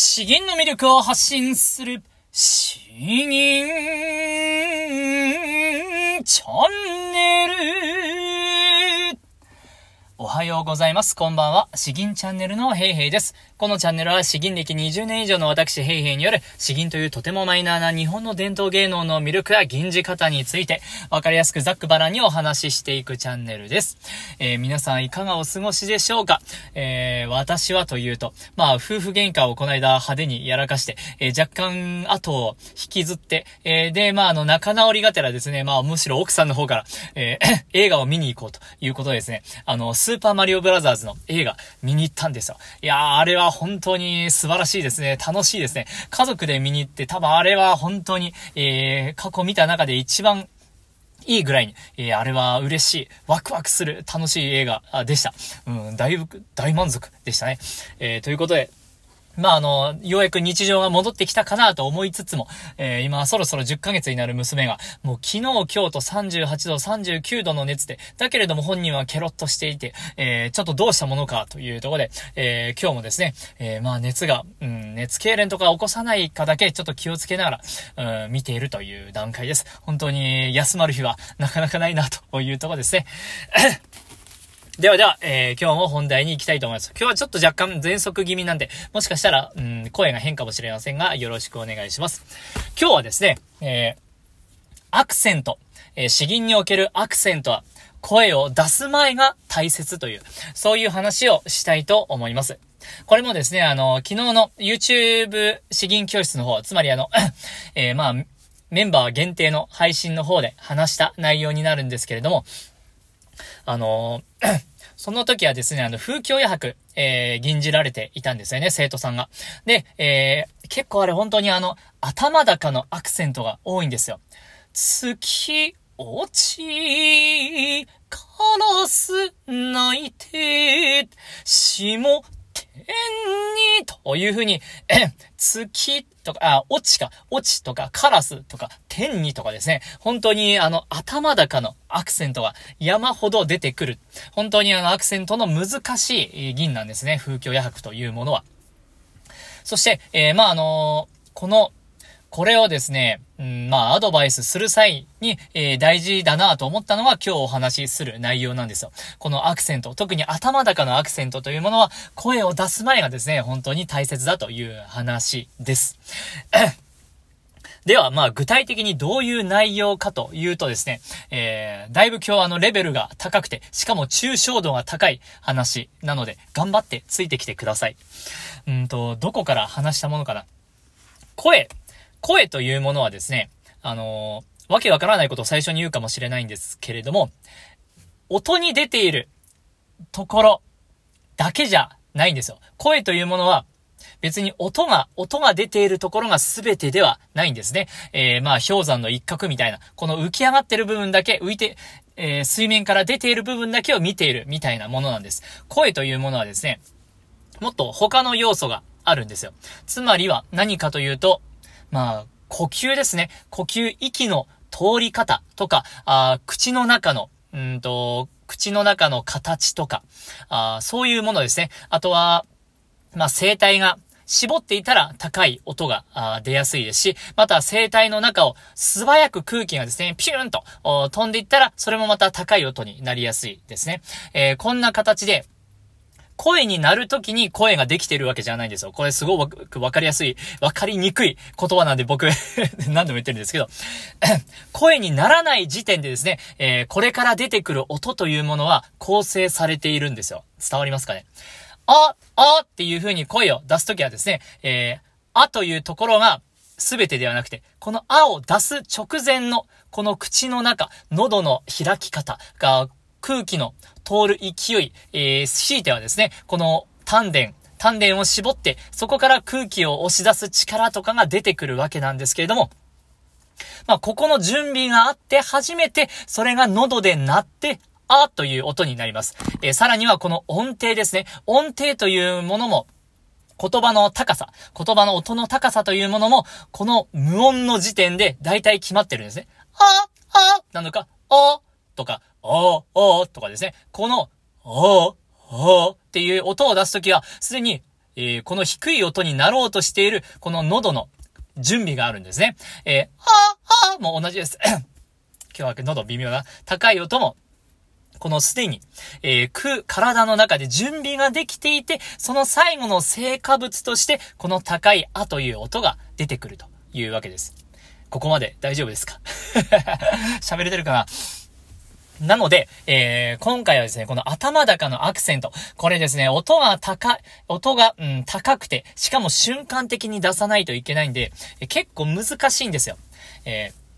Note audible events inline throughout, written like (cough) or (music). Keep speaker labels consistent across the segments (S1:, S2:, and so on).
S1: 詩吟の魅力を発信する、詩吟チャンネル。おはようございます。こんばんは。詩吟チャンネルのヘイヘイです。このチャンネルは詩吟歴20年以上の私、ヘイヘイによる詩吟というとてもマイナーな日本の伝統芸能の魅力や吟じ方について、わかりやすくざっくばらにお話ししていくチャンネルです。えー、皆さんいかがお過ごしでしょうか？えー、私はというと、まあ、夫婦喧嘩をこの間派手にやらかして、えー、若干後を引きずって、えで、まあ、あの、仲直りがてらですね、まあ、むしろ奥さんの方から、えー (laughs) 映画を見に行こうということですね。あの、スーパーマリオブラザーズの映画見に行ったんですよ。いやー、あれは本当に素晴らしいですね。楽しいですね。家族で見に行って、多分あれは本当に、えー、過去見た中で一番いいぐらいに、えー、あれは嬉しい、ワクワクする楽しい映画でした。うん、だいぶ、大満足でしたね。えー、ということで、まあ、あの、ようやく日常が戻ってきたかなと思いつつも、えー、今そろそろ10ヶ月になる娘が、もう昨日、今日と38度、39度の熱で、だけれども本人はケロッとしていて、えー、ちょっとどうしたものかというところで、えー、今日もですね、えー、まあ熱が、うん、熱痙攣とか起こさないかだけちょっと気をつけながら、うん、見ているという段階です。本当に休まる日はなかなかないなというところですね。ではでは、えー、今日も本題に行きたいと思います。今日はちょっと若干喘息気味なんで、もしかしたら、うん、声が変かもしれませんが、よろしくお願いします。今日はですね、えー、アクセント、えー、詩吟におけるアクセントは、声を出す前が大切という、そういう話をしたいと思います。これもですね、あの、昨日の YouTube 詩吟教室の方、つまりあの、(coughs) えー、まあ、メンバー限定の配信の方で話した内容になるんですけれども、あのその時はですね、あの、風教夜白、えー、吟じられていたんですよね、生徒さんが。で、えー、結構あれ本当にあの、頭高のアクセントが多いんですよ。月落ち、カラス泣いて、霜天に、というふうに、え、月とか、あ、落ちか、落ちとか、カラスとか、天にとかですね、本当にあの、頭高のアクセントが山ほど出てくる。本当にあの、アクセントの難しい銀なんですね、風教夜白というものは。そして、えー、まあ、あのー、このこれをですね、うん、まあ、アドバイスする際に、えー、大事だなと思ったのは今日お話しする内容なんですよ。このアクセント、特に頭高のアクセントというものは、声を出す前がですね、本当に大切だという話です。(coughs) では、まあ、具体的にどういう内容かというとですね、えー、だいぶ今日あのレベルが高くて、しかも抽象度が高い話なので、頑張ってついてきてください。うんと、どこから話したものかな声声というものはですね、あのー、わけわからないことを最初に言うかもしれないんですけれども、音に出ているところだけじゃないんですよ。声というものは、別に音が、音が出ているところが全てではないんですね。えー、まあ、氷山の一角みたいな、この浮き上がってる部分だけ、浮いて、えー、水面から出ている部分だけを見ているみたいなものなんです。声というものはですね、もっと他の要素があるんですよ。つまりは何かというと、まあ、呼吸ですね。呼吸、息の通り方とか、あ口の中の、うんと、口の中の形とか、あそういうものですね。あとは、まあ、声帯が絞っていたら高い音が出やすいですし、また声帯の中を素早く空気がですね、ピューンと飛んでいったら、それもまた高い音になりやすいですね。えー、こんな形で、声になるときに声ができてるわけじゃないんですよ。これすごくわかりやすい、わかりにくい言葉なんで僕 (laughs) 何度も言ってるんですけど、(coughs) 声にならない時点でですね、えー、これから出てくる音というものは構成されているんですよ。伝わりますかね？あ、あっていう風に声を出すときはですね、えー、あというところが全てではなくて、このあを出す直前の、この口の中、喉の開き方が、空気の通る勢い、えー、強いてはですね、この丹田、丹田を絞って、そこから空気を押し出す力とかが出てくるわけなんですけれども、まあ、ここの準備があって初めて、それが喉で鳴って、あという音になります。えー、さらにはこの音程ですね。音程というものも、言葉の高さ、言葉の音の高さというものも、この無音の時点で大体決まってるんですね。あ、あ、なのか、あ、とか、おー、おーとかですね。この、おー、おーっていう音を出すときは、すでに、えー、この低い音になろうとしている、この喉の準備があるんですね。えー、はぁ、はぁも同じです。(coughs) 今日は喉微妙な高い音もこのすでに、えー、く、体の中で準備ができていて、その最後の成果物として、この高いあという音が出てくるというわけです。ここまで大丈夫ですか？(laughs) 喋れてるかな？なので、えー、今回はですね、この頭高のアクセント。これですね、音が高い、音が、うん、高くて、しかも瞬間的に出さないといけないんで、結構難しいんですよ。えー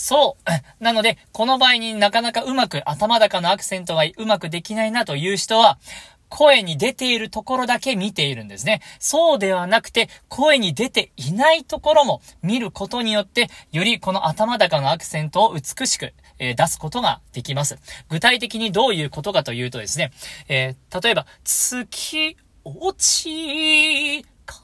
S1: そう。(laughs) なので、この場合になかなかうまく頭高のアクセントがうまくできないなという人は、声に出ているところだけ見ているんですね。そうではなくて、声に出ていないところも見ることによって、よりこの頭高のアクセントを美しく、えー、出すことができます。具体的にどういうことかというとですね、えー、例えば、月落ち、カ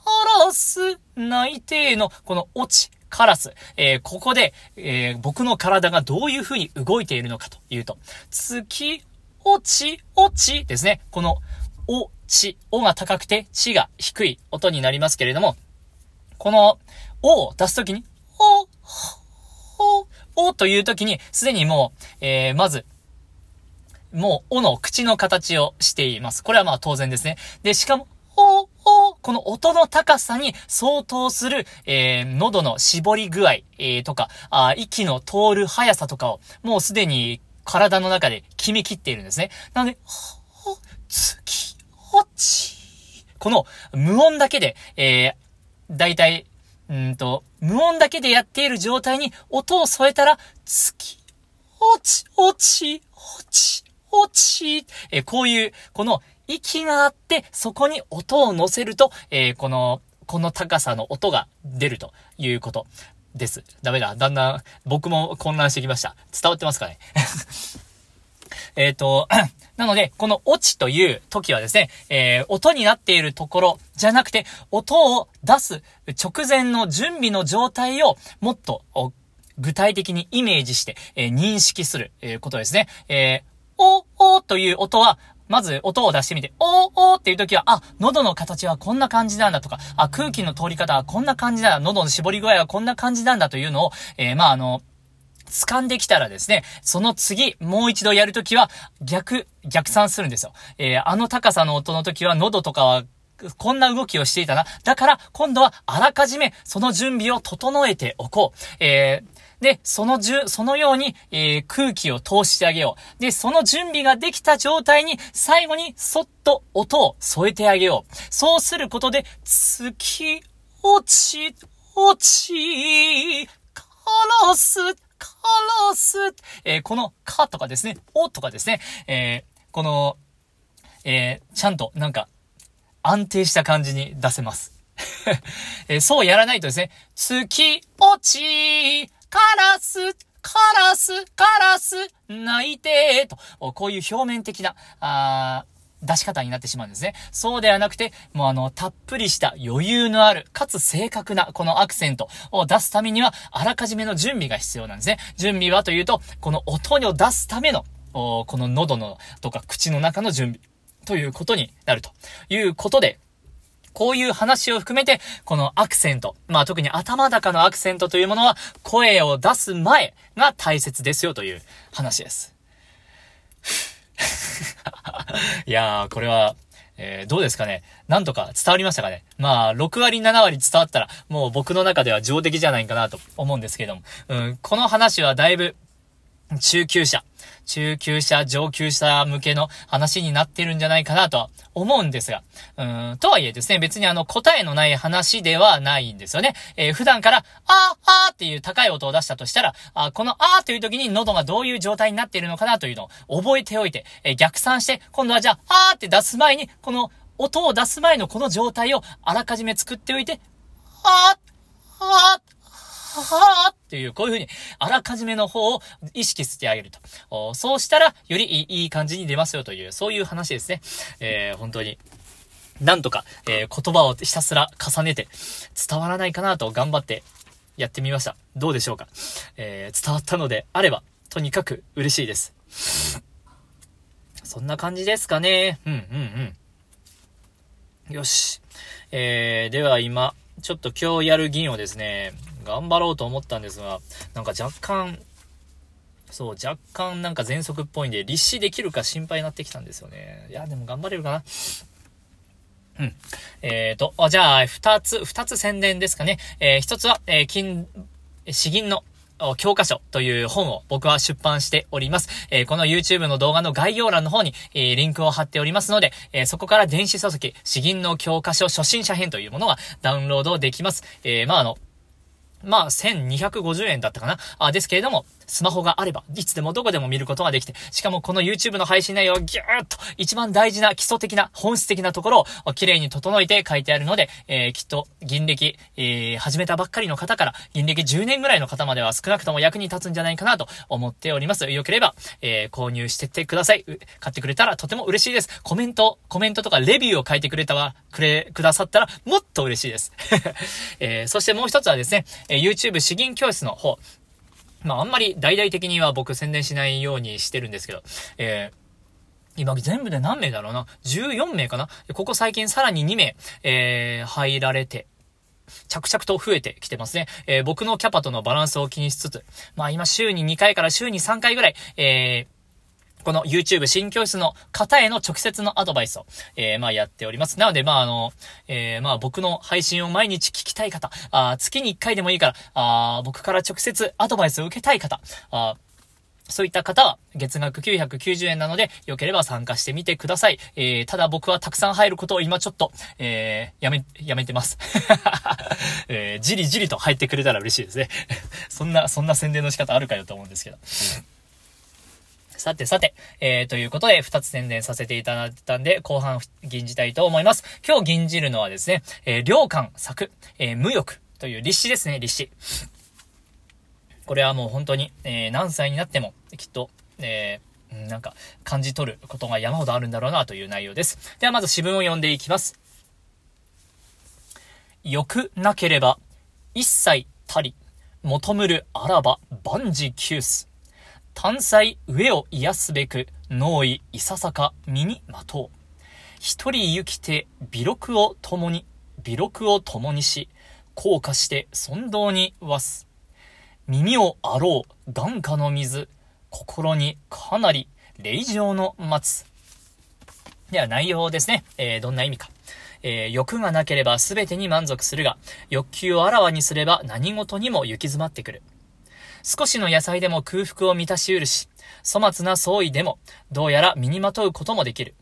S1: ラス泣いての、この落ち、カラス。えー、ここで、えー、僕の体がどういう風に動いているのかというと、月、落ち、落ちですね。この、お、ち、おが高くて、ちが低い音になりますけれども、この、おを出すときに、お、お、おというときに、すでにもう、えー、まず、もう、おの口の形をしています。これはまあ当然ですね。で、しかも、お、お、この音の高さに相当する、えー、喉の絞り具合、えー、とか、あ息の通る速さとかを、もうすでに体の中で決めきっているんですね。なので、ほ、月、落ち。この無音だけで、えー、だいたい、うんと、無音だけでやっている状態に音を添えたら、月、落ち、落ち、落ち、落ち。え、こういう、この息があって、そこに音を乗せると、えー、この、この高さの音が出るということです。ダメだ。だんだん僕も混乱してきました。伝わってますかね？えっと、(clears throat) なので、この落ちという時はですね、えー、音になっているところじゃなくて、音を出す直前の準備の状態をもっと具体的にイメージして、えー、認識する、えー、ことですね。えー、お、おという音は、まず音を出してみて、おーおーっていう時は、あ、喉の形はこんな感じなんだとか、あ、空気の通り方はこんな感じなんだ、喉の絞り具合はこんな感じなんだというのを、えー、まあ、あの、掴んできたらですね、その次、もう一度やるときは、逆、逆算するんですよ。えー、あの高さの音の時は喉とかはこんな動きをしていたな。だから、今度はあらかじめその準備を整えておこう。えー、で、そのじゅ、そのように、えー、空気を通してあげよう。で、その準備ができた状態に、最後にそっと音を添えてあげよう。そうすることで、月、落ち、落ち、カラス、カラス、えー、この、かとかですね、おとかですね、えー、この、えー、ちゃんと、なんか、安定した感じに出せます。(laughs) えー、そうやらないとですね、月、落ち、カラス、カラス、カラス、泣いてと、こういう表面的な、あ出し方になってしまうんですね。そうではなくて、もうあの、たっぷりした余裕のある、かつ正確なこのアクセントを出すためには、あらかじめの準備が必要なんですね。準備はというと、この音を出すための、この喉のとか口の中の準備ということになるということで、こういう話を含めて、このアクセント、まあ特に頭高のアクセントというものは、声を出す前が大切ですよという話です。(laughs) いやー、これは、えー、どうですかねなんとか伝わりましたかねまあ、6割、7割伝わったら、もう僕の中では上出来じゃないかなと思うんですけども。うん、この話はだいぶ、中級者、中級者、上級者向けの話になってるんじゃないかなとは思うんですが、うん、とはいえですね、別にあの答えのない話ではないんですよね。えー、普段から、あーあーっていう高い音を出したとしたら、あこのあーという時に喉がどういう状態になっているのかなというのを覚えておいて、えー、逆算して、今度はじゃあ、あーって出す前に、この音を出す前のこの状態をあらかじめ作っておいて、あー、あー、はぁっていう、こういうふうに、あらかじめの方を意識してあげると。そうしたら、よりいい感じに出ますよという、そういう話ですね。えー、本当に。なんとか、えー、言葉をひたすら重ねて、伝わらないかなと頑張ってやってみました。どうでしょうか。えー、伝わったのであれば、とにかく嬉しいです。そんな感じですかね。うんうんうん。よし。えー、では今、ちょっと今日やる銀をですね、頑張ろうと思ったんですが、なんか若干、そう、若干なんか喘息っぽいんで、立志できるか心配になってきたんですよね。いや、でも頑張れるかな。うん。えーと、じゃあ、二つ、二つ宣伝ですかね。えー、一つは、えー、金、詩吟の教科書という本を僕は出版しております。えー、この YouTube の動画の概要欄の方に、えー、リンクを貼っておりますので、えー、そこから電子書籍、詩吟の教科書初心者編というものがダウンロードできます。えまあ、あの、まあ、1250円だったかな。あですけれども、スマホがあれば、いつでもどこでも見ることができて、しかもこの YouTube の配信内容をギューッと、一番大事な基礎的な、本質的なところを綺麗に整えて書いてあるので、えー、きっと、銀歴、えー、始めたばっかりの方から、銀歴10年ぐらいの方までは少なくとも役に立つんじゃないかなと思っております。よければ、えー、購入してってください。買ってくれたらとても嬉しいです。コメント、コメントとかレビューを書いてくれたわ、くれ、くださったら、もっと嬉しいです。(laughs) えー、そしてもう一つはですね、え YouTube 詩吟教室の方、まあ、あんまり大々的には僕宣伝しないようにしてるんですけど、えー今全部で何名だろうな ?14 名かな？ここ最近さらに2名、えー、入られて、着々と増えてきてますね。えー、僕のキャパとのバランスを気にしつつ、まあ今週に2回から週に3回ぐらい、えー、この YouTube 新教室の方への直接のアドバイスを、えー、まあやっております。なので、まああの、えー、まあ僕の配信を毎日聞きたい方、あ月に1回でもいいから、あ僕から直接アドバイスを受けたい方、あそういった方は、月額990円なので、よければ参加してみてください。えー、ただ僕はたくさん入ることを今ちょっと、えー、やめ、やめてます。(laughs) えー、じりじりと入ってくれたら嬉しいですね。(laughs) そんな、そんな宣伝の仕方あるかよと思うんですけど。さてさて、えー、ということで、二つ宣伝させていただいたんで、後半吟じたいと思います。今日吟じるのはですね、えー、良寛作、えー、無欲という立志ですね、立志。これはもう本当に、えー、何歳になっても、きっと、えー、なんか、感じ取ることが山ほどあるんだろうなという内容です。ではまず詩文を読んでいきます。欲なければ、一切たり、求むるあらば万事休す。単細上を癒すべく、脳意いささか身にまとう。一人行きて微録を共に、微録を共にし、降下して尊道にわす。耳をあろう眼下の水、心にかなり霊場の待つ。では内容ですね。えー、どんな意味か。えー、欲がなければ全てに満足するが、欲求をあらわにすれば何事にも行き詰まってくる。少しの野菜でも空腹を満たし得るし、粗末な創意でも、どうやら身にまとうこともできる。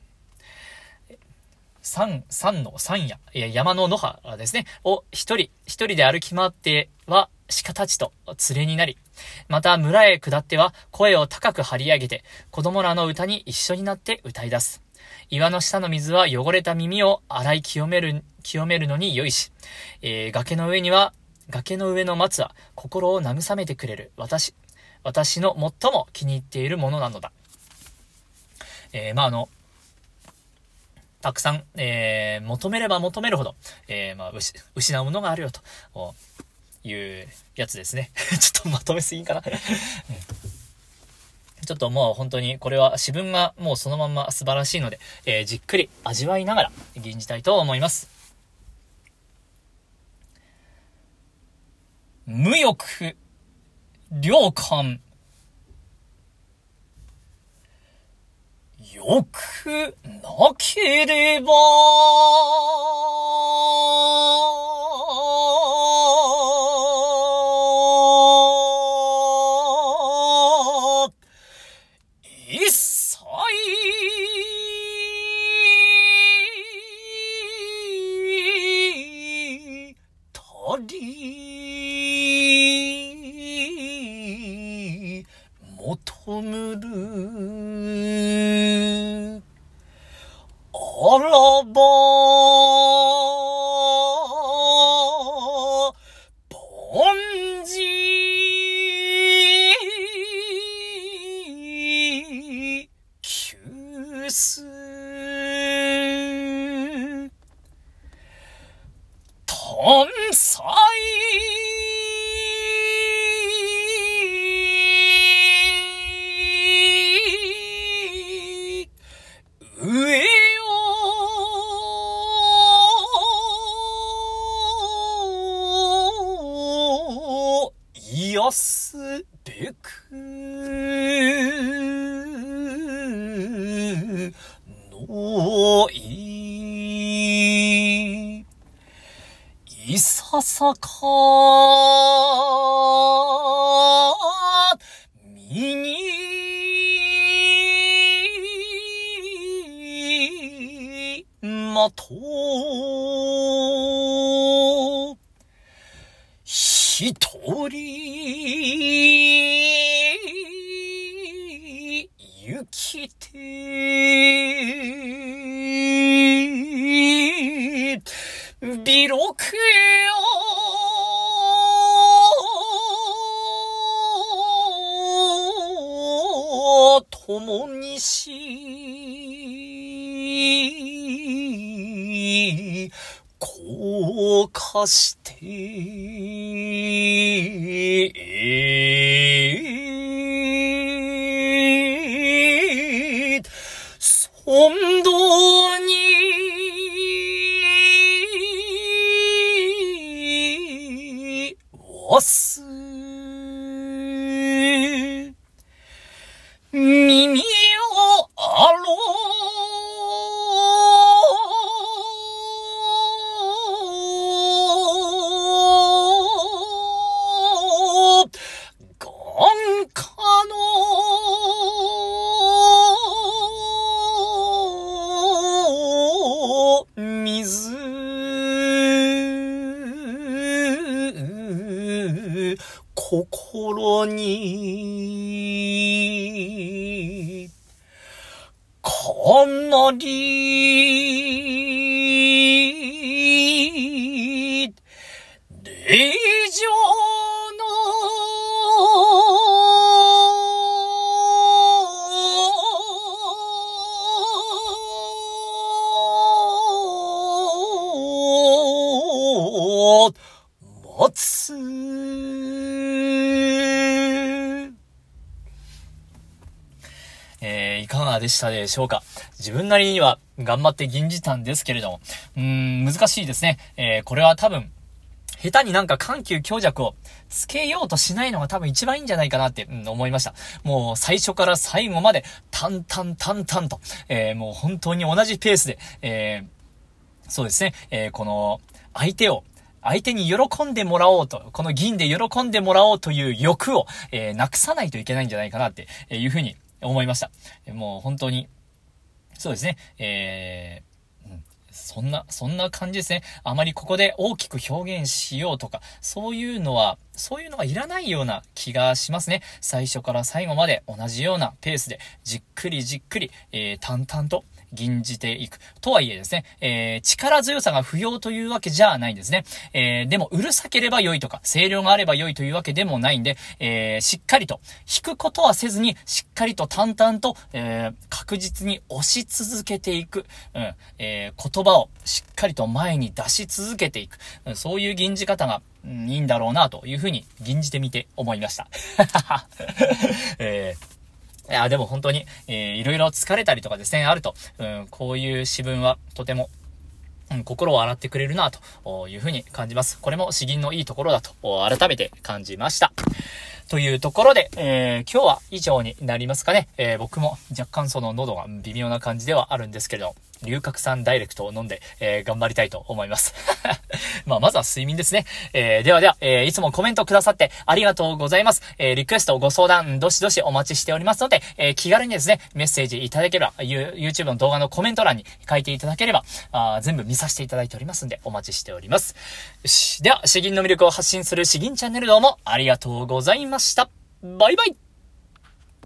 S1: 山、山の山や、山の野葉ですね、を一人、一人で歩き回っては、鹿たちと連れになり、また村へ下っては声を高く張り上げて、子供らの歌に一緒になって歌い出す。岩の下の水は汚れた耳を洗い清める、清めるのに良いし、えー、崖の上には崖の上の松は心を慰めてくれる私、私の最も気に入っているものなのだ。えー、まあ、あの、たくさん、えー、求めれば求めるほど、えー、まあ、失うものがあるよと、いうやつですね。(laughs) ちょっとまとめすぎかな (laughs) ちょっともう本当にこれは詩文がもうそのまま素晴らしいので、えー、じっくり味わいながら吟じたいと思います。無欲、良感。よくなければ、ささか右まとビロクよ共にし、こうかして、わす。り霊場の待つ。えー、いかがでしたでしょうか？自分なりには頑張って吟じたんですけれども、うーん、難しいですね。えー、これは多分、下手になんか緩急強弱をつけようとしないのが多分一番いいんじゃないかなって、うん、思いました。もう最初から最後まで淡々淡々と、えー、もう本当に同じペースで、えー、そうですね、えー、この相手を相手に喜んでもらおうと、この銀で喜んでもらおうという欲を、え、なくさないといけないんじゃないかなってえいうふうに思いました。もう本当に、そうですね、えー、そんな、そんな感じですね。あまりここで大きく表現しようとか、そういうのは、そういうのはいらないような気がしますね。最初から最後まで同じようなペースで、じっくりじっくり、えー、淡々と吟じていく。とはいえですね、えー、力強さが不要というわけじゃないんですね。えー、でも、うるさければ良いとか、声量があれば良いというわけでもないんで、えー、しっかりと、弾くことはせずに、しっかりと淡々と、えー、確実に押し続けていく。うん、えー、言葉をしっかりと前に出し続けていく。うん、そういう吟じ方が、うん、いいんだろうな、というふうに、吟じてみて思いました。(laughs) えーいや、でも本当に、えー、いろいろ疲れたりとかですね、あると、うん、こういう詩文はとても、うん、心を洗ってくれるな、というふうに感じます。これも詩吟のいいところだと、改めて感じました。というところで、えー、今日は以上になりますかね。えー、僕も若干その喉が微妙な感じではあるんですけれど、龍角散ダイレクトを飲んで、えー、頑張りたいと思います。(laughs) まあ、まずは睡眠ですね。えー、ではでは、えー、いつもコメントくださってありがとうございます。えー、リクエスト、ご相談、どしどしお待ちしておりますので、えー、気軽にですね、メッセージいただければ、YouTube の動画のコメント欄に書いていただければ、あ全部見させていただいておりますんで、お待ちしております。よし。では、詩吟の魅力を発信する詩吟チャンネルどうもありがとうございました。バイバイ